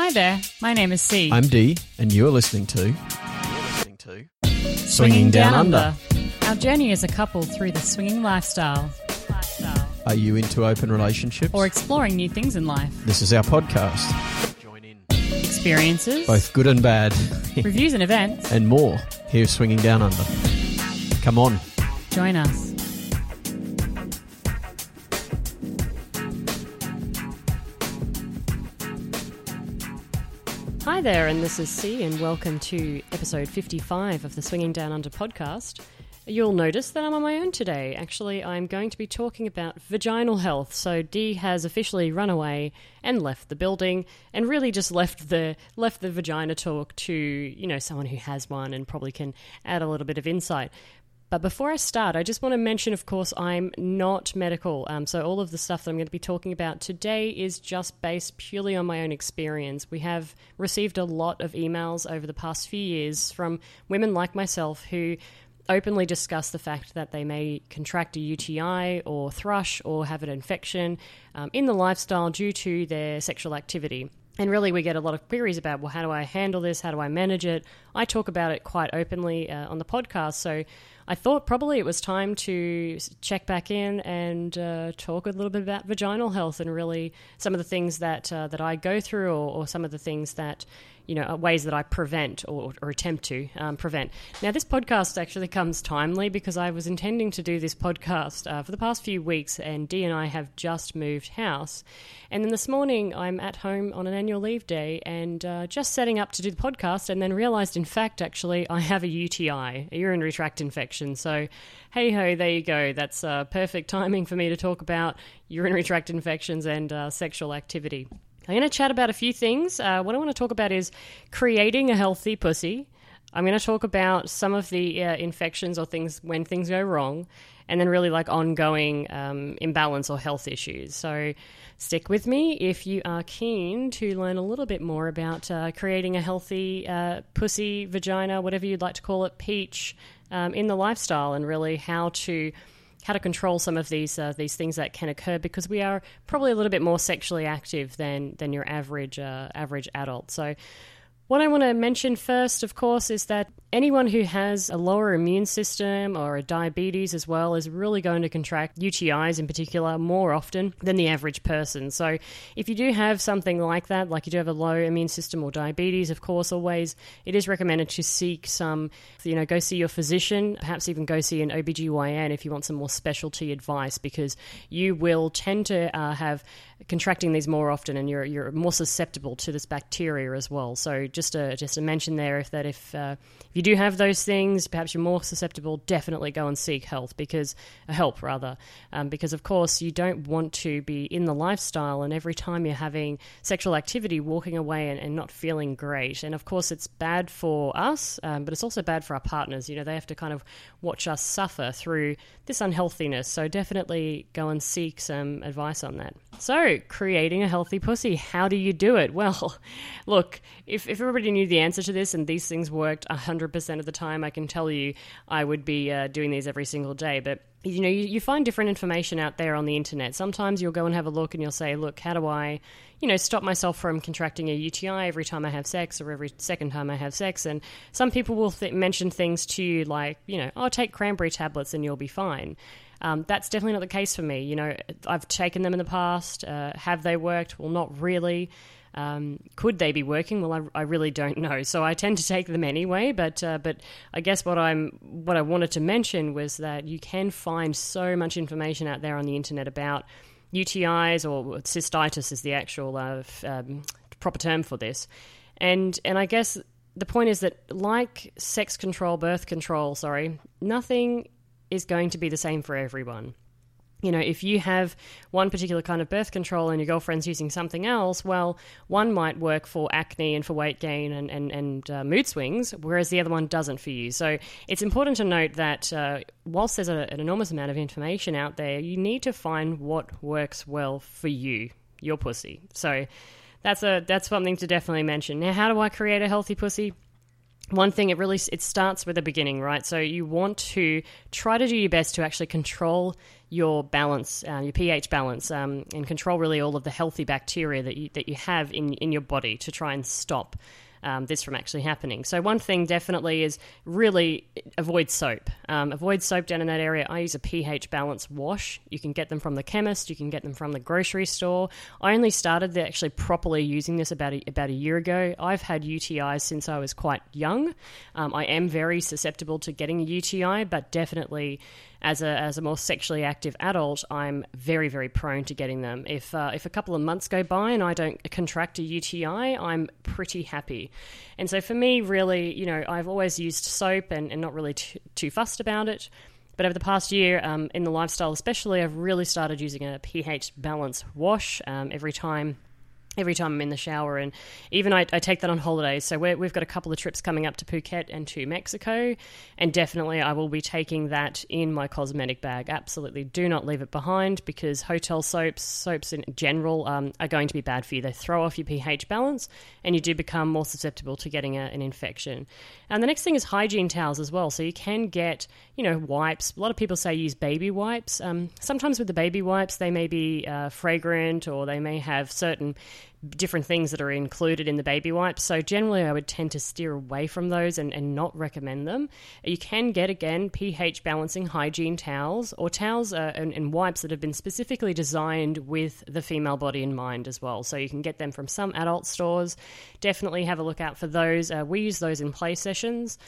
Hi there, my name is C. I'm Dee, and you're listening to. listening to. Swinging Down Under. Our journey as a couple through the swinging lifestyle. Are you into open relationships? Or exploring new things in life. this is our podcast. Join in. Experiences, Both good and bad, reviews and events. and more. Here's Swinging Down Under. Come on. Join us. Hi there, and this is C, and welcome to episode 55 of the Swinging Down Under podcast. You'll notice that I'm on my own today. Actually, I'm going to be talking about vaginal health. So Dee has officially run away and left the building, and really just left the left the vagina talk to you know someone who has one and probably can add a little bit of insight. But before I start, I just want to mention, of course, I'm not medical. Um, so all of the stuff that I'm going to be talking about today is just based purely on my own experience. We have received a lot of emails over the past few years from women like myself who openly discuss the fact that they may contract a UTI or thrush or have an infection um, in the lifestyle due to their sexual activity. And really, we get a lot of queries about, well, how do I handle this? How do I manage it? I talk about it quite openly uh, on the podcast. So I thought probably it was time to check back in and uh, talk a little bit about vaginal health and really some of the things that uh, that I go through, or, or some of the things that you know, ways that I prevent or, or attempt to um, prevent. Now, this podcast actually comes timely because I was intending to do this podcast uh, for the past few weeks, and Dee and I have just moved house. And then this morning, I'm at home on an annual leave day and uh, just setting up to do the podcast, and then realized, in fact, actually, I have a UTI, a urinary tract infection. So, hey ho, there you go. That's uh, perfect timing for me to talk about urinary tract infections and uh, sexual activity. I'm going to chat about a few things. Uh, what I want to talk about is creating a healthy pussy. I'm going to talk about some of the uh, infections or things when things go wrong, and then really like ongoing um, imbalance or health issues. So stick with me if you are keen to learn a little bit more about uh, creating a healthy uh, pussy, vagina, whatever you'd like to call it, peach um, in the lifestyle, and really how to how to control some of these uh, these things that can occur because we are probably a little bit more sexually active than than your average uh, average adult. So. What I want to mention first, of course, is that anyone who has a lower immune system or a diabetes as well is really going to contract UTIs in particular more often than the average person. So, if you do have something like that, like you do have a low immune system or diabetes, of course, always it is recommended to seek some, you know, go see your physician, perhaps even go see an OBGYN if you want some more specialty advice because you will tend to uh, have contracting these more often and you're, you're more susceptible to this bacteria as well. So just a, just a mention there if that if, uh, if you do have those things, perhaps you're more susceptible, definitely go and seek health because uh, help rather, um, because of course you don't want to be in the lifestyle and every time you're having sexual activity, walking away and, and not feeling great. And of course it's bad for us, um, but it's also bad for our partners. You know, they have to kind of watch us suffer through this unhealthiness. So definitely go and seek some advice on that. So, creating a healthy pussy, how do you do it? Well, look, if, if everybody knew the answer to this and these things worked 100% of the time, I can tell you I would be uh, doing these every single day. But you know, you, you find different information out there on the internet. Sometimes you'll go and have a look and you'll say, look, how do I, you know, stop myself from contracting a UTI every time I have sex or every second time I have sex? And some people will th- mention things to you like, you know, oh, take cranberry tablets and you'll be fine. Um, that's definitely not the case for me. You know, I've taken them in the past. Uh, have they worked? Well, not really. Um, could they be working? Well, I, I, really don't know. So I tend to take them anyway. But uh, but I guess what I'm what I wanted to mention was that you can find so much information out there on the internet about UTIs or cystitis is the actual uh, um, proper term for this, and and I guess the point is that like sex control, birth control, sorry, nothing is going to be the same for everyone you know, if you have one particular kind of birth control and your girlfriend's using something else, well, one might work for acne and for weight gain and, and, and uh, mood swings, whereas the other one doesn't for you. So it's important to note that uh, whilst there's a, an enormous amount of information out there, you need to find what works well for you, your pussy. So that's a that's something to definitely mention. Now, how do I create a healthy pussy? One thing it really it starts with the beginning right? So you want to try to do your best to actually control your balance, uh, your pH balance, um, and control really all of the healthy bacteria that you, that you have in, in your body to try and stop um, this from actually happening. So, one thing definitely is really avoid soap. Um, avoid soap down in that area. I use a pH balance wash. You can get them from the chemist, you can get them from the grocery store. I only started actually properly using this about a, about a year ago. I've had UTIs since I was quite young. Um, I am very susceptible to getting a UTI, but definitely as a as a more sexually active adult, I'm very very prone to getting them. If uh, if a couple of months go by and I don't contract a UTI, I'm pretty happy. And so for me, really, you know, I've always used soap and, and not really too, too fussed about it. But over the past year, um, in the lifestyle especially, I've really started using a pH balance wash um, every time every time I'm in the shower. And even I, I take that on holidays. So we have got a couple of trips coming up to Phuket and to Mexico. And definitely I will be taking that in my cosmetic bag. Absolutely do not leave it behind because hotel soaps, soaps in general, um, are going to be bad for you. They throw off your pH balance and you do become more susceptible to getting a, an infection. And the next thing is hygiene towels as well. So you can get, you know, wipes. A lot of people say use baby wipes. Um, sometimes with the baby wipes, they may be uh, fragrant or they may have certain different things that are included in the baby wipes. So generally, I would tend to steer away from those and, and not recommend them. You can get again pH balancing hygiene towels or towels uh, and, and, wipes that have been specifically designed with the female body in mind as well. So you can get them from some adult stores. Definitely have a look out for those. Uh, we use those in play sessions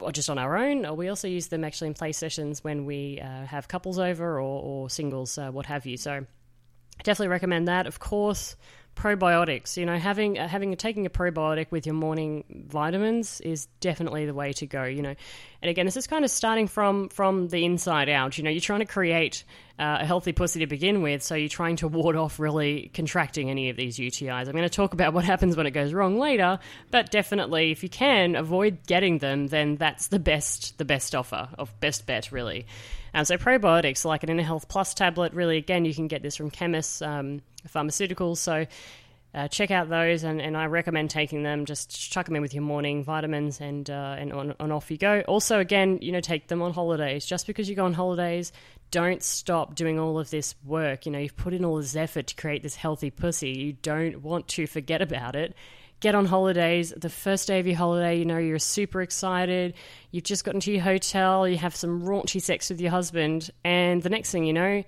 or just on our own, or we also use them actually in play sessions when we uh, have couples over or, or singles, uh, what have you. So definitely recommend that. Of course, probiotics. You know, having uh, having taking a probiotic with your morning vitamins is definitely the way to go. You know, and again, this is kind of starting from from the inside out. You know, you're trying to create uh, a healthy pussy to begin with, so you're trying to ward off really contracting any of these UTIs. I'm going to talk about what happens when it goes wrong later, but definitely, if you can avoid getting them, then that's the best the best offer of best bet really. And so probiotics, like an Inner Health Plus tablet, really again, you can get this from chemists. Um, pharmaceuticals. So uh, check out those, and, and I recommend taking them. Just chuck them in with your morning vitamins, and uh, and on, on off you go. Also, again, you know, take them on holidays. Just because you go on holidays, don't stop doing all of this work. You know, you've put in all this effort to create this healthy pussy. You don't want to forget about it. Get on holidays. The first day of your holiday, you know, you're super excited. You've just gotten to your hotel. You have some raunchy sex with your husband, and the next thing you know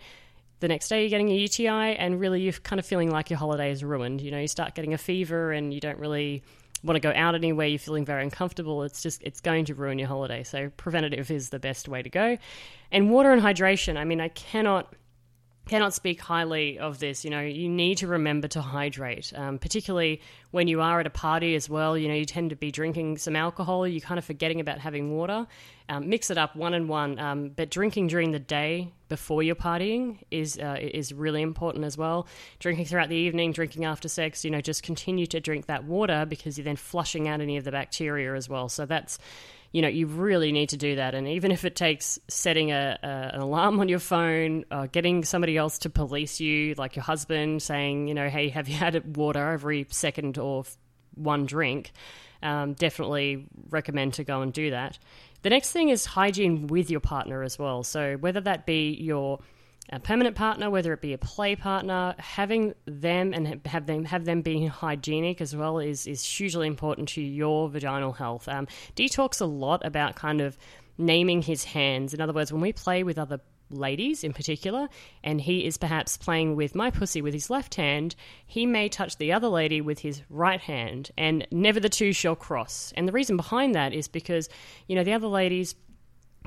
the next day you're getting a UTI and really you're kind of feeling like your holiday is ruined. You know, you start getting a fever and you don't really want to go out anywhere, you're feeling very uncomfortable. It's just it's going to ruin your holiday. So preventative is the best way to go. And water and hydration. I mean, I cannot cannot speak highly of this. You know, you need to remember to hydrate, um, particularly when you are at a party as well. You know, you tend to be drinking some alcohol, you're kind of forgetting about having water. Um, mix it up one and one, um, but drinking during the day before you're partying is uh, is really important as well. Drinking throughout the evening, drinking after sex, you know, just continue to drink that water because you're then flushing out any of the bacteria as well. So that's you know, you really need to do that. And even if it takes setting a, a, an alarm on your phone, uh, getting somebody else to police you, like your husband, saying, you know, hey, have you had water every second or one drink? Um, definitely recommend to go and do that. The next thing is hygiene with your partner as well. So whether that be your a permanent partner, whether it be a play partner, having them and have them have them being hygienic as well is is hugely important to your vaginal health. Um, Dee talks a lot about kind of naming his hands. In other words, when we play with other ladies in particular, and he is perhaps playing with my pussy with his left hand, he may touch the other lady with his right hand, and never the two shall cross. And the reason behind that is because, you know, the other ladies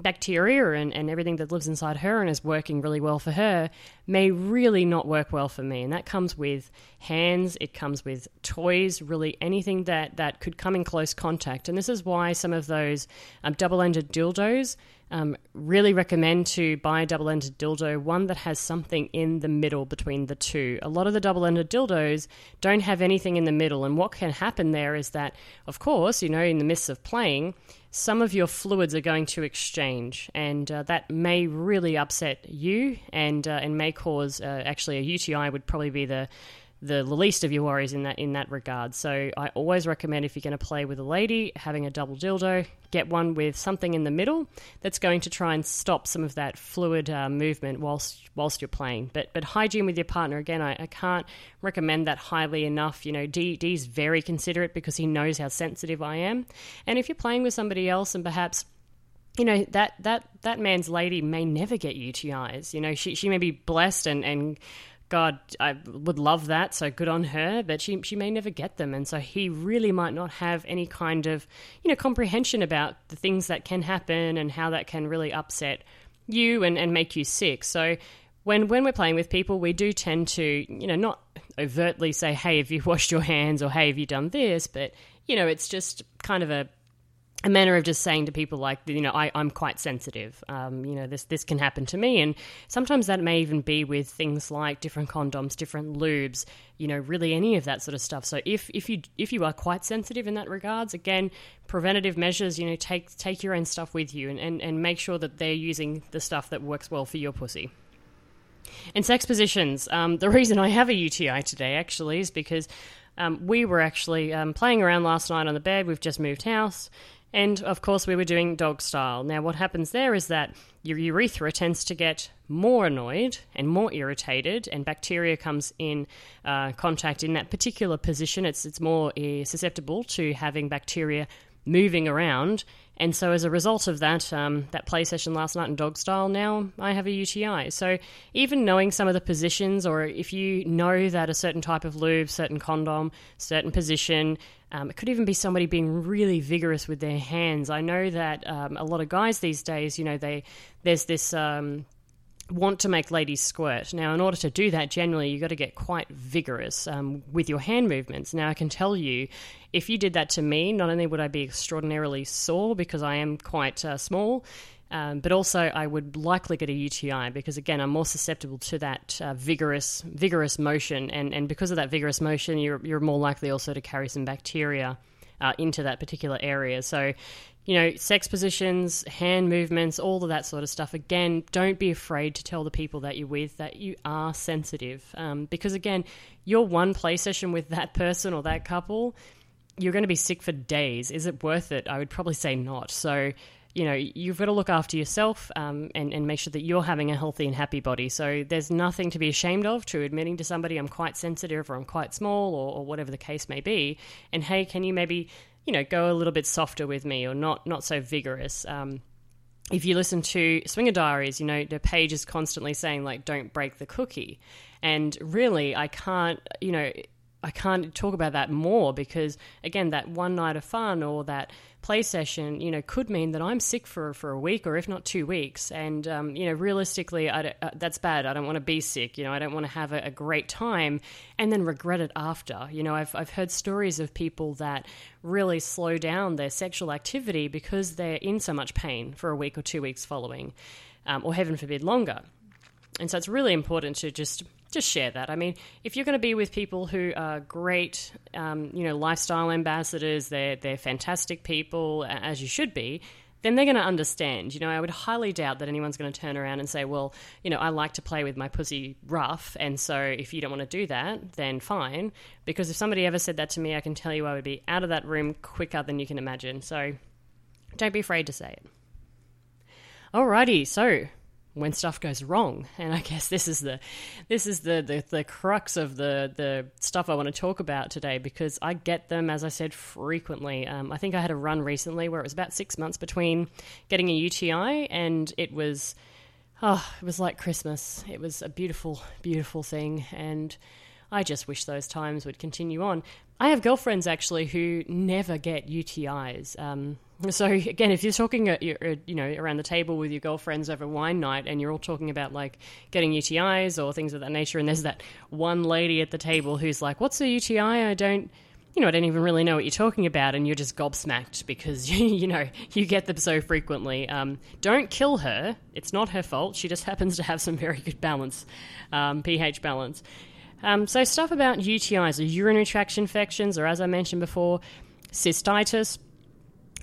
bacteria and, and everything that lives inside her and is working really well for her may really not work well for me. And that comes with hands, it comes with toys, really anything that, that could come in close contact. And this is why some of those um, double ended dildos um, really recommend to buy a double ended dildo, one that has something in the middle between the two. A lot of the double ended dildos don't have anything in the middle. And what can happen there is that, of course, you know, in the midst of playing, some of your fluids are going to exchange, and uh, that may really upset you and uh, and may cause uh, actually a UTI would probably be the the least of your worries in that in that regard. So I always recommend if you're going to play with a lady, having a double dildo, get one with something in the middle that's going to try and stop some of that fluid uh, movement whilst whilst you're playing. But but hygiene with your partner again, I, I can't recommend that highly enough. You know, Dee Dee's very considerate because he knows how sensitive I am, and if you're playing with somebody else and perhaps you know that that that man's lady may never get UTIs. You know, she she may be blessed and and God, I would love that. So good on her, but she she may never get them, and so he really might not have any kind of you know comprehension about the things that can happen and how that can really upset you and and make you sick. So when when we're playing with people, we do tend to you know not overtly say, "Hey, have you washed your hands?" or "Hey, have you done this?" But you know, it's just kind of a a manner of just saying to people like you know I, I'm quite sensitive. Um, you know this this can happen to me. And sometimes that may even be with things like different condoms different lubes you know really any of that sort of stuff. So if if you if you are quite sensitive in that regards again preventative measures you know take take your own stuff with you and, and, and make sure that they're using the stuff that works well for your pussy. And sex positions um, the reason I have a UTI today actually is because um, we were actually um, playing around last night on the bed. We've just moved house and of course, we were doing dog style. Now, what happens there is that your urethra tends to get more annoyed and more irritated, and bacteria comes in uh, contact in that particular position. It's it's more uh, susceptible to having bacteria moving around. And so, as a result of that, um, that play session last night in dog style, now I have a UTI. So, even knowing some of the positions, or if you know that a certain type of lube, certain condom, certain position, um, it could even be somebody being really vigorous with their hands. I know that um, a lot of guys these days, you know, they there's this. Want to make ladies squirt. Now, in order to do that, generally, you've got to get quite vigorous um, with your hand movements. Now, I can tell you, if you did that to me, not only would I be extraordinarily sore because I am quite uh, small, um, but also I would likely get a UTI because again I'm more susceptible to that uh, vigorous vigorous motion, and, and because of that vigorous motion, you're you're more likely also to carry some bacteria uh, into that particular area. So you know, sex positions, hand movements, all of that sort of stuff. Again, don't be afraid to tell the people that you're with that you are sensitive. Um, because again, your one play session with that person or that couple, you're going to be sick for days. Is it worth it? I would probably say not. So, you know, you've got to look after yourself um, and, and make sure that you're having a healthy and happy body. So there's nothing to be ashamed of to admitting to somebody I'm quite sensitive or I'm quite small or, or whatever the case may be. And hey, can you maybe you know, go a little bit softer with me or not not so vigorous. Um, if you listen to Swinger Diaries, you know, the page is constantly saying like, "Don't break the cookie," and really, I can't, you know, I can't talk about that more because again, that one night of fun or that play session, you know, could mean that I'm sick for for a week or if not two weeks. And um, you know, realistically, uh, that's bad. I don't want to be sick. You know, I don't want to have a, a, great time and then regret it after. You know, I've I've heard stories of people that really slow down their sexual activity because they're in so much pain for a week or two weeks following, um, or heaven forbid, longer. And so it's really important to just just share that. I mean, if you're going to be with people who are great, um, you know, lifestyle ambassadors, they're they're fantastic people, as you should be. Then they're going to understand. You know, I would highly doubt that anyone's going to turn around and say, "Well, you know, I like to play with my pussy rough, and so if you don't want to do that, then fine." Because if somebody ever said that to me, I can tell you I would be out of that room quicker than you can imagine. So, don't be afraid to say it. Alrighty, so when stuff goes wrong. And I guess this is the this is the, the, the crux of the the stuff I want to talk about today because I get them as I said frequently. Um, I think I had a run recently where it was about six months between getting a UTI and it was oh it was like Christmas. It was a beautiful beautiful thing and. I just wish those times would continue on. I have girlfriends actually who never get UTIs. Um, so again, if you're talking, at, you know, around the table with your girlfriends over wine night, and you're all talking about like getting UTIs or things of that nature, and there's that one lady at the table who's like, "What's a UTI? I don't." You know, I don't even really know what you're talking about, and you're just gobsmacked because you know you get them so frequently. Um, don't kill her; it's not her fault. She just happens to have some very good balance, um, pH balance. Um, so stuff about UTIs, or urinary tract infections, or as I mentioned before, cystitis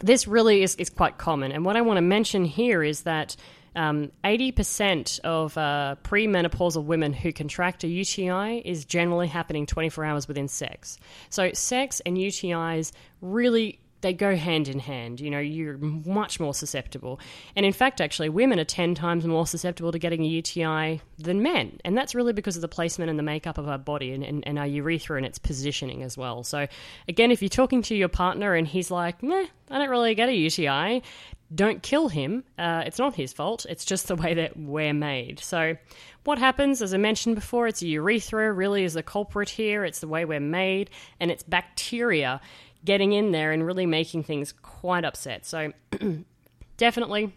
this really is, is quite common. And what I want to mention here is that um, 80% of uh, premenopausal women who contract a UTI is generally happening 24 hours within sex. So, sex and UTIs really they go hand in hand. You know, you're much more susceptible. And in fact, actually, women are 10 times more susceptible to getting a UTI than men. And that's really because of the placement and the makeup of our body and, and, and our urethra and its positioning as well. So, again, if you're talking to your partner and he's like, meh, I don't really get a UTI, don't kill him. Uh, it's not his fault. It's just the way that we're made. So, what happens, as I mentioned before, it's a urethra really is the culprit here. It's the way we're made, and it's bacteria getting in there and really making things quite upset. So, definitely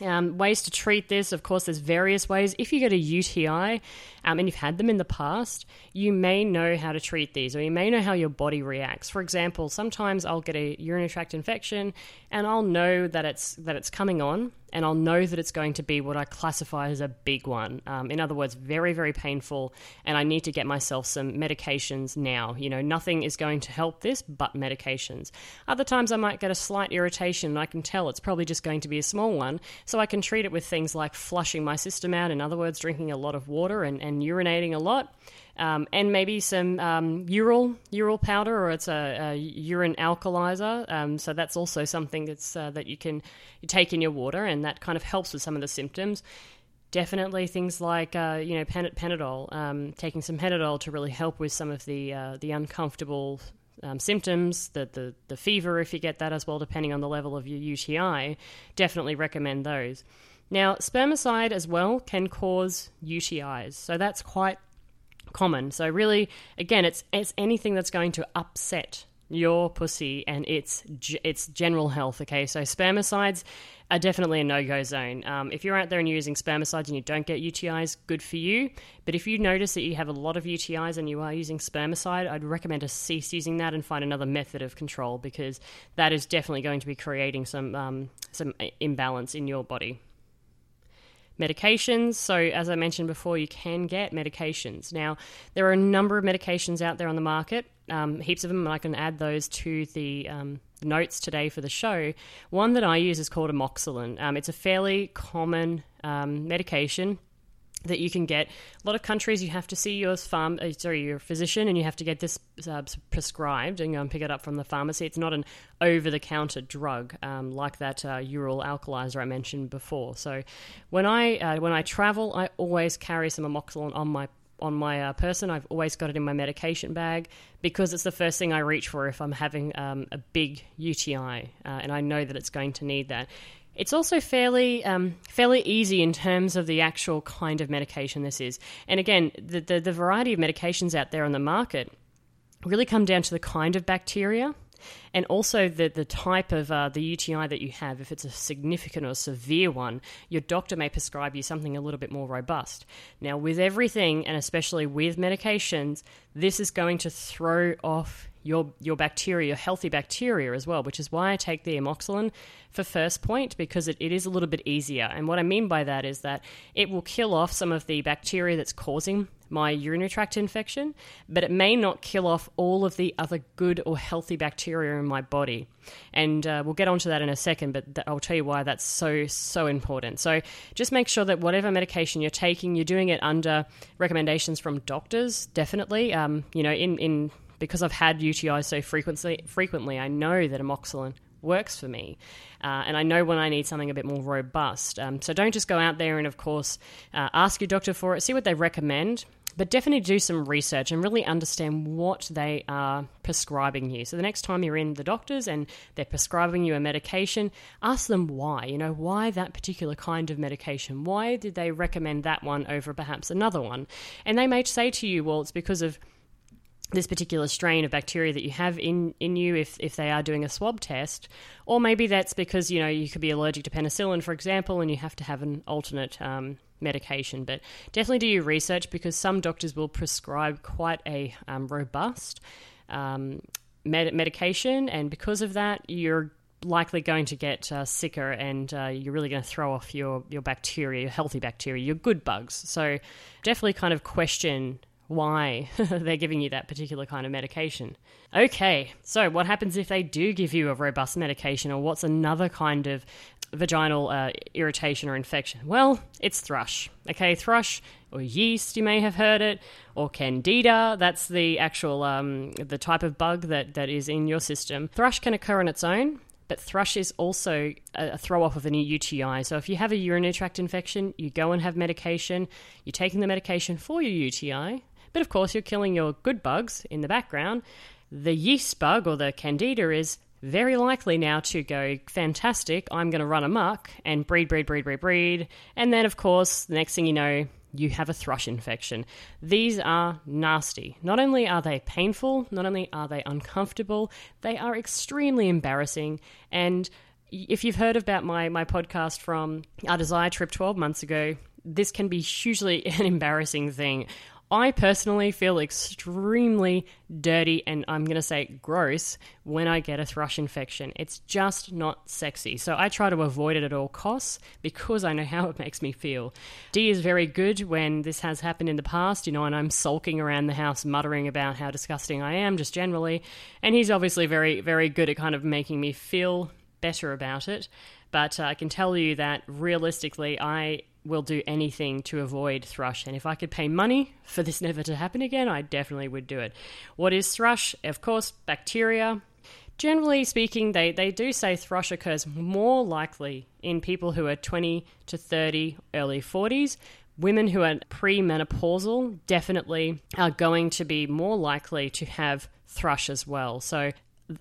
um, ways to treat this, of course, there's various ways. If you get a UTI um, and you've had them in the past, you may know how to treat these, or you may know how your body reacts. For example, sometimes I'll get a urinary tract infection, and I'll know that it's that it's coming on, and I'll know that it's going to be what I classify as a big one. Um, in other words, very very painful, and I need to get myself some medications now. You know, nothing is going to help this but medications. Other times I might get a slight irritation, and I can tell it's probably just going to be a small one, so I can treat it with things like flushing my system out. In other words, drinking a lot of water and, and and urinating a lot. Um, and maybe some um, Ural powder, or it's a, a urine alkalizer. Um, so that's also something that's uh, that you can take in your water, and that kind of helps with some of the symptoms. Definitely things like uh, you know Panadol, um, taking some Panadol to really help with some of the uh, the uncomfortable um, symptoms, the, the, the fever, if you get that as well, depending on the level of your UTI, definitely recommend those. Now, spermicide as well can cause UTIs, so that's quite common. So really, again, it's it's anything that's going to upset your pussy and its its general health. Okay, so spermicides are definitely a no go zone. Um, if you're out there and you're using spermicides and you don't get UTIs, good for you. But if you notice that you have a lot of UTIs and you are using spermicide, I'd recommend to cease using that and find another method of control because that is definitely going to be creating some um, some imbalance in your body medications. So, as I mentioned before, you can get medications. Now, there are a number of medications out there on the market, um, heaps of them, and I can add those to the um, notes today for the show. One that I use is called amoxicillin. Um, it's a fairly common um, medication that you can get. A lot of countries you have to see your farm, uh, sorry, your physician, and you have to get this uh, prescribed and go and pick it up from the pharmacy. It's not an over-the-counter drug um, like that uh, alkalizer I mentioned before. So when I uh, when I travel, I always carry some amoxicillin on my on my uh, person. I've always got it in my medication bag because it's the first thing I reach for if I'm having um, a big UTI, uh, and I know that it's going to need that. It's also fairly um, fairly easy in terms of the actual kind of medication this is. And again, the, the, the variety of medications out there on the market really come down to the kind of bacteria and also the, the type of uh, the UTI that you have. If it's a significant or severe one, your doctor may prescribe you something a little bit more robust. Now, with everything, and especially with medications, this is going to throw off your your bacteria, your healthy bacteria as well, which is why I take the amoxicillin for first point because it, it is a little bit easier. And what I mean by that is that it will kill off some of the bacteria that's causing my urinary tract infection, but it may not kill off all of the other good or healthy bacteria in my body. And uh, we'll get onto that in a second, but th- I'll tell you why that's so, so important. So just make sure that whatever medication you're taking, you're doing it under recommendations from doctors, definitely. Um, you know, in, in because I've had UTIs so frequently, frequently, I know that amoxicillin works for me. Uh, and I know when I need something a bit more robust. Um, so don't just go out there and, of course, uh, ask your doctor for it, see what they recommend. But definitely do some research and really understand what they are prescribing you. So the next time you're in the doctors and they're prescribing you a medication, ask them why. You know, why that particular kind of medication? Why did they recommend that one over perhaps another one? And they may say to you, well, it's because of this particular strain of bacteria that you have in, in you if, if they are doing a swab test. Or maybe that's because, you know, you could be allergic to penicillin, for example, and you have to have an alternate um, medication. But definitely do your research because some doctors will prescribe quite a um, robust um, med- medication. And because of that, you're likely going to get uh, sicker and uh, you're really going to throw off your, your bacteria, your healthy bacteria, your good bugs. So definitely kind of question why they're giving you that particular kind of medication. Okay, so what happens if they do give you a robust medication, or what's another kind of vaginal uh, irritation or infection? Well, it's thrush. Okay, thrush or yeast, you may have heard it, or candida. That's the actual um, the type of bug that that is in your system. Thrush can occur on its own. But thrush is also a throw off of any UTI. So if you have a urinary tract infection, you go and have medication. You're taking the medication for your UTI, but of course you're killing your good bugs in the background. The yeast bug or the candida is very likely now to go fantastic. I'm going to run amok and breed, breed, breed, breed, breed. And then, of course, the next thing you know, you have a thrush infection. These are nasty. Not only are they painful, not only are they uncomfortable, they are extremely embarrassing. And if you've heard about my, my podcast from our desire trip 12 months ago, this can be hugely an embarrassing thing. I personally feel extremely dirty and I'm going to say gross when I get a thrush infection. It's just not sexy. So I try to avoid it at all costs because I know how it makes me feel. Dee is very good when this has happened in the past, you know, and I'm sulking around the house muttering about how disgusting I am just generally. And he's obviously very, very good at kind of making me feel better about it. But uh, I can tell you that realistically, I will do anything to avoid thrush. And if I could pay money for this never to happen again, I definitely would do it. What is thrush? Of course, bacteria. Generally speaking, they, they do say thrush occurs more likely in people who are 20 to 30, early 40s. Women who are premenopausal definitely are going to be more likely to have thrush as well. So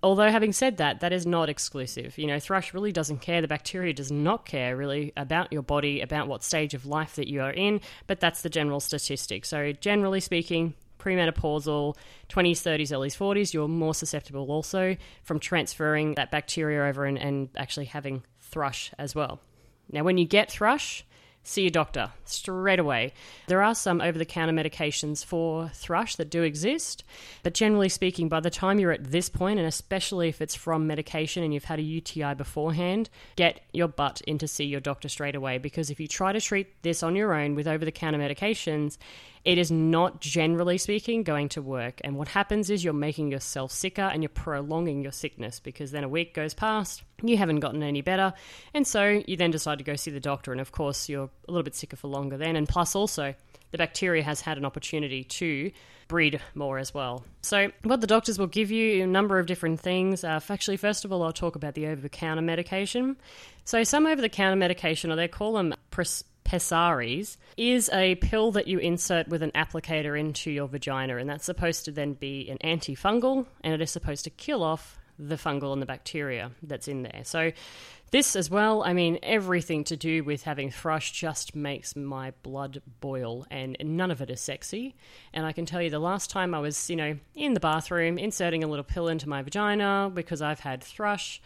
although having said that, that is not exclusive. You know, thrush really doesn't care. The bacteria does not care really about your body, about what stage of life that you are in, but that's the general statistic. So, generally speaking, premenopausal, 20s, 30s, early 40s, you're more susceptible also from transferring that bacteria over and, and actually having thrush as well. Now, when you get thrush, see your doctor straight away. There are some over the counter medications for thrush that do exist, but generally speaking, by the time you're at this point, and especially if it's from medication and you've had a UTI beforehand, get your butt in to see your doctor straight away because if you try to treat this on your own with over the counter medications, it is not generally speaking going to work. And what happens is you're making yourself sicker and you're prolonging your sickness because then a week goes past, you haven't gotten any better, and so you then decide to go see the doctor. And of course, you're a little bit sicker for longer then. And plus, also, the bacteria has had an opportunity to breed more as well. So, what the doctors will give you a number of different things. Uh, actually, first of all, I'll talk about the over the counter medication. So, some over the counter medication, or they call them pres- Pessaries is a pill that you insert with an applicator into your vagina, and that's supposed to then be an antifungal, and it is supposed to kill off the fungal and the bacteria that's in there. So, this as well, I mean, everything to do with having thrush just makes my blood boil, and none of it is sexy. And I can tell you the last time I was, you know, in the bathroom inserting a little pill into my vagina because I've had thrush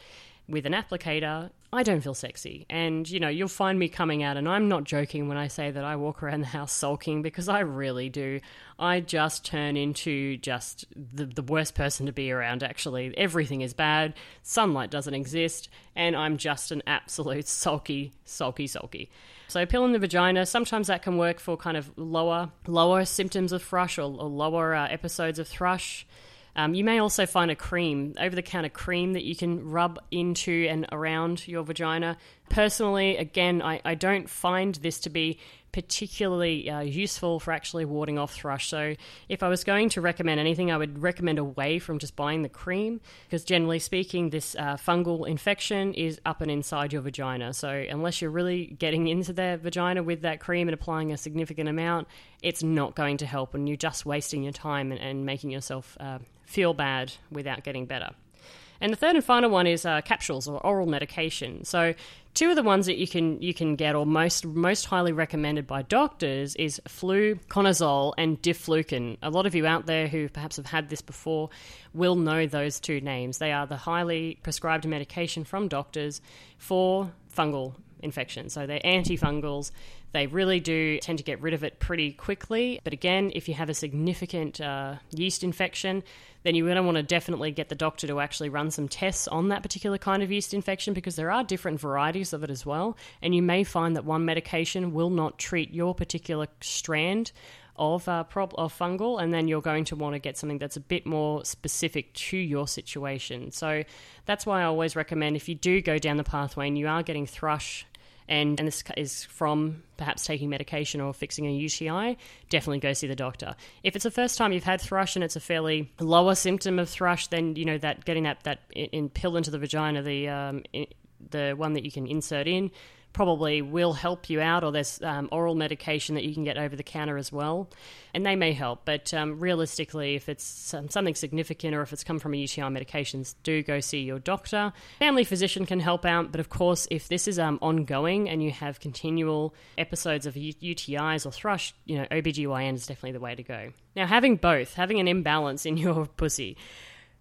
with an applicator, I don't feel sexy. And, you know, you'll find me coming out, and I'm not joking when I say that I walk around the house sulking because I really do. I just turn into just the, the worst person to be around, actually. Everything is bad, sunlight doesn't exist, and I'm just an absolute sulky, sulky, sulky. So pill in the vagina, sometimes that can work for kind of lower, lower symptoms of thrush or, or lower uh, episodes of thrush. Um, you may also find a cream, over the counter cream that you can rub into and around your vagina. Personally, again, I, I don't find this to be particularly uh, useful for actually warding off thrush. So, if I was going to recommend anything, I would recommend away from just buying the cream because, generally speaking, this uh, fungal infection is up and inside your vagina. So, unless you're really getting into the vagina with that cream and applying a significant amount, it's not going to help, and you're just wasting your time and, and making yourself uh, feel bad without getting better. And the third and final one is uh, capsules or oral medication. So, two of the ones that you can you can get, or most most highly recommended by doctors, is fluconazole and diflucan. A lot of you out there who perhaps have had this before will know those two names. They are the highly prescribed medication from doctors for fungal infection. So they're antifungals. They really do tend to get rid of it pretty quickly. But again, if you have a significant uh, yeast infection, then you're going to want to definitely get the doctor to actually run some tests on that particular kind of yeast infection because there are different varieties of it as well. And you may find that one medication will not treat your particular strand of uh, prob- of fungal, and then you're going to want to get something that's a bit more specific to your situation. So that's why I always recommend if you do go down the pathway and you are getting thrush and, and this is from perhaps taking medication or fixing a UTI, definitely go see the doctor. If it's the first time you've had thrush and it's a fairly lower symptom of thrush, then you know that getting that that in, pill into the vagina, the um, in, the one that you can insert in, probably will help you out, or there's um, oral medication that you can get over the counter as well, and they may help. But um, realistically, if it's something significant or if it's come from a UTI medications, do go see your doctor. Family physician can help out, but of course, if this is um, ongoing and you have continual episodes of UTIs or thrush, you know, OBGYN is definitely the way to go. Now, having both, having an imbalance in your pussy,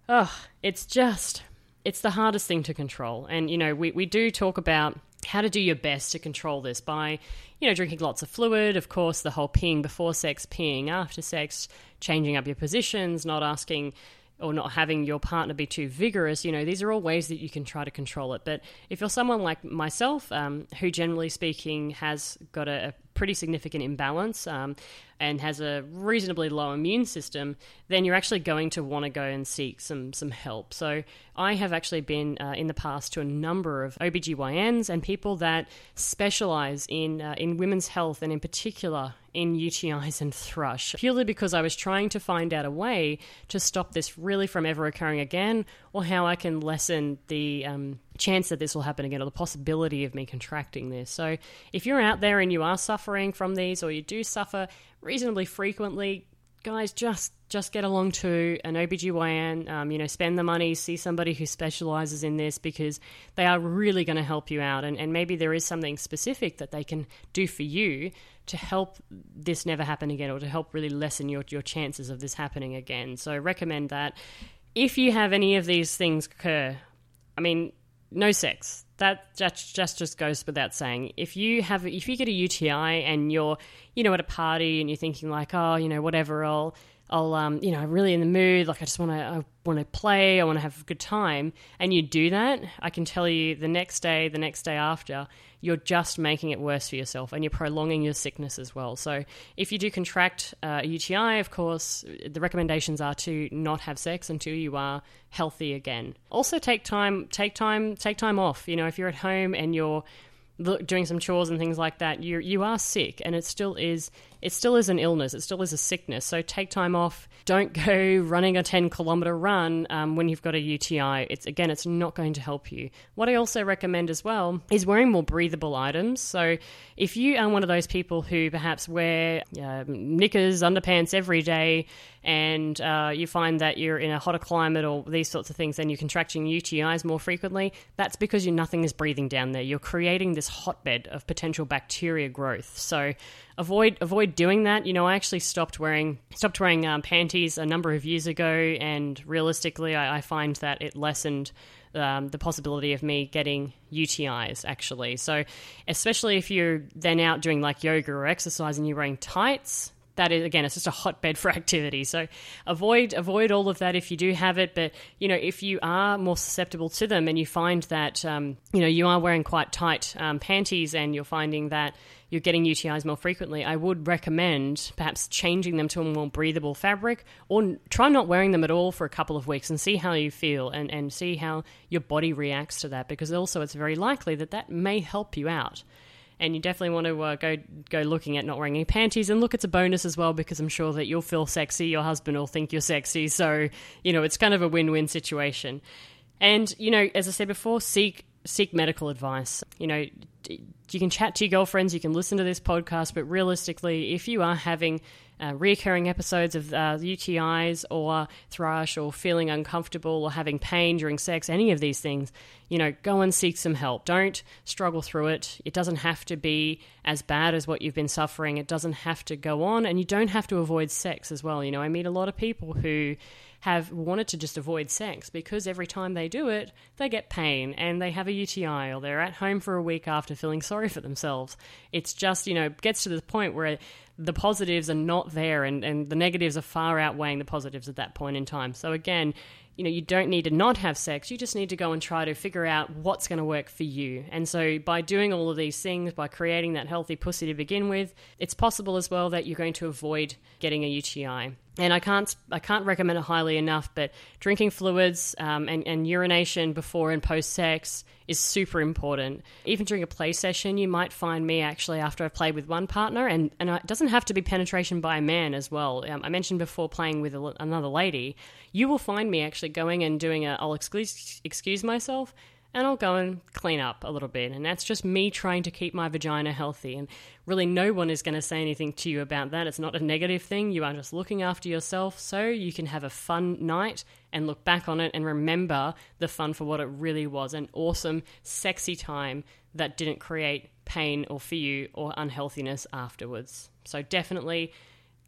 oh, it's just it's the hardest thing to control. And, you know, we, we do talk about how to do your best to control this by, you know, drinking lots of fluid, of course, the whole peeing before sex, peeing after sex, changing up your positions, not asking or not having your partner be too vigorous, you know, these are all ways that you can try to control it. But if you're someone like myself, um, who generally speaking has got a, a pretty significant imbalance um, and has a reasonably low immune system, then you're actually going to want to go and seek some some help. So I have actually been uh, in the past to a number of OBGYNs and people that specialize in uh, in women's health and in particular in UTIs and thrush, purely because I was trying to find out a way to stop this really from ever occurring again, or how I can lessen the um, chance that this will happen again, or the possibility of me contracting this. So, if you're out there and you are suffering from these, or you do suffer reasonably frequently, guys, just just get along to an OBGYN, um, you know, spend the money, see somebody who specializes in this because they are really going to help you out. And, and maybe there is something specific that they can do for you to help this never happen again or to help really lessen your, your chances of this happening again. So I recommend that. If you have any of these things occur, I mean, no sex. That just, just just goes without saying. If you have if you get a UTI and you're you know at a party and you're thinking like oh you know whatever I'll I'll um you know really in the mood like I just want to I want to play I want to have a good time and you do that I can tell you the next day the next day after you're just making it worse for yourself and you're prolonging your sickness as well. So, if you do contract uh, a UTI, of course, the recommendations are to not have sex until you are healthy again. Also, take time, take time, take time off. You know, if you're at home and you're doing some chores and things like that, you you are sick, and it still is it still is an illness. It still is a sickness. So take time off. Don't go running a ten kilometer run um, when you've got a UTI. It's again, it's not going to help you. What I also recommend as well is wearing more breathable items. So if you are one of those people who perhaps wear uh, knickers, underpants every day, and uh, you find that you're in a hotter climate or these sorts of things, then you're contracting UTIs more frequently. That's because you nothing is breathing down there. You're creating this hotbed of potential bacteria growth. So avoid avoid doing that. You know, I actually stopped wearing stopped wearing um, panties a number of years ago, and realistically, I, I find that it lessened. Um, the possibility of me getting UTIs actually. So, especially if you're then out doing like yoga or exercise and you're wearing tights, that is again it's just a hotbed for activity so avoid avoid all of that if you do have it but you know if you are more susceptible to them and you find that um, you know you are wearing quite tight um, panties and you're finding that you're getting UTIs more frequently, I would recommend perhaps changing them to a more breathable fabric or try not wearing them at all for a couple of weeks and see how you feel and, and see how your body reacts to that because also it's very likely that that may help you out and you definitely want to uh, go go looking at not wearing any panties. And look, it's a bonus as well because I'm sure that you'll feel sexy, your husband will think you're sexy, so you know it's kind of a win win situation. And you know, as I said before, seek seek medical advice. You know, you can chat to your girlfriends, you can listen to this podcast, but realistically, if you are having uh, reoccurring episodes of uh, UTIs or thrush or feeling uncomfortable or having pain during sex, any of these things, you know, go and seek some help. Don't struggle through it. It doesn't have to be as bad as what you've been suffering. It doesn't have to go on, and you don't have to avoid sex as well. You know, I meet a lot of people who have wanted to just avoid sex because every time they do it, they get pain and they have a UTI or they're at home for a week after feeling sorry for themselves. It's just, you know, gets to the point where the positives are not there and, and the negatives are far outweighing the positives at that point in time. So, again, you know, you don't need to not have sex. You just need to go and try to figure out what's going to work for you. And so, by doing all of these things, by creating that healthy pussy to begin with, it's possible as well that you're going to avoid getting a UTI and I can't I can't recommend it highly enough. But drinking fluids um, and, and urination before and post sex is super important. Even during a play session, you might find me actually after I've played with one partner, and and it doesn't have to be penetration by a man as well. Um, I mentioned before playing with a, another lady, you will find me actually going and doing a I'll excuse excuse myself and I'll go and clean up a little bit. And that's just me trying to keep my vagina healthy. And really, no one is going to say anything to you about that. It's not a negative thing. You are just looking after yourself so you can have a fun night and look back on it and remember the fun for what it really was an awesome, sexy time that didn't create pain or for you or unhealthiness afterwards. So, definitely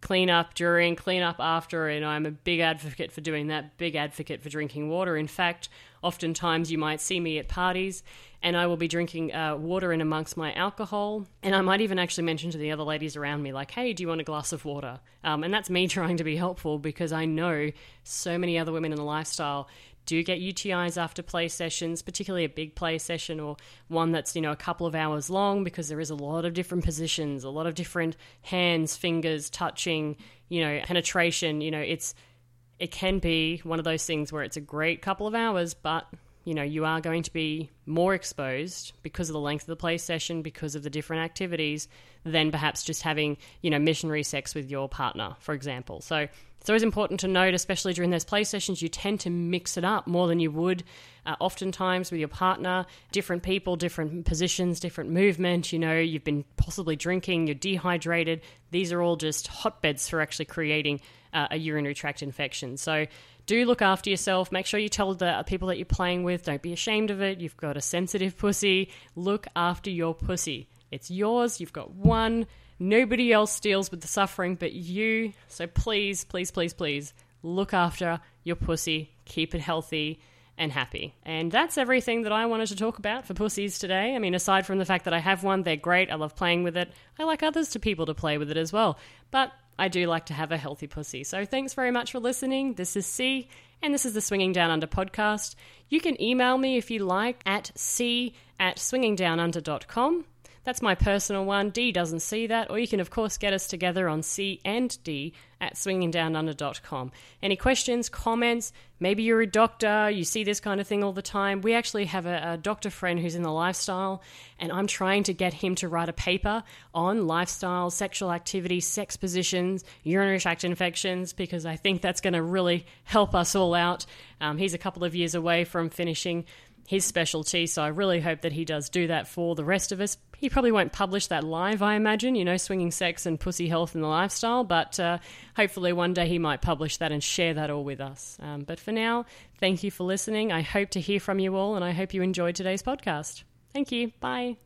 clean up during, clean up after, and I'm a big advocate for doing that, big advocate for drinking water. In fact, oftentimes you might see me at parties and I will be drinking uh, water in amongst my alcohol. And I might even actually mention to the other ladies around me, like, hey, do you want a glass of water? Um, and that's me trying to be helpful because I know so many other women in the lifestyle do get UTIs after play sessions, particularly a big play session or one that's, you know, a couple of hours long because there is a lot of different positions, a lot of different hands, fingers, touching, you know, penetration, you know, it's it can be one of those things where it's a great couple of hours, but you know, you are going to be more exposed because of the length of the play session, because of the different activities, than perhaps just having, you know, missionary sex with your partner, for example. So it's always important to note, especially during those play sessions, you tend to mix it up more than you would uh, oftentimes with your partner. Different people, different positions, different movement. You know, you've been possibly drinking, you're dehydrated. These are all just hotbeds for actually creating uh, a urinary tract infection. So do look after yourself. Make sure you tell the people that you're playing with, don't be ashamed of it. You've got a sensitive pussy. Look after your pussy. It's yours. You've got one. Nobody else deals with the suffering but you. So please, please, please, please look after your pussy. Keep it healthy and happy. And that's everything that I wanted to talk about for pussies today. I mean, aside from the fact that I have one, they're great. I love playing with it. I like others to people to play with it as well. But I do like to have a healthy pussy. So thanks very much for listening. This is C, and this is the Swinging Down Under podcast. You can email me if you like at c at swingingdownunder.com. That's my personal one. D doesn't see that. Or you can, of course, get us together on C and D at swingingdownunder.com. Any questions, comments? Maybe you're a doctor, you see this kind of thing all the time. We actually have a, a doctor friend who's in the lifestyle, and I'm trying to get him to write a paper on lifestyle, sexual activity, sex positions, urinary tract infections, because I think that's going to really help us all out. Um, he's a couple of years away from finishing his specialty. So I really hope that he does do that for the rest of us. He probably won't publish that live, I imagine, you know, swinging sex and pussy health and the lifestyle, but uh, hopefully one day he might publish that and share that all with us. Um, but for now, thank you for listening. I hope to hear from you all, and I hope you enjoyed today's podcast. Thank you. Bye.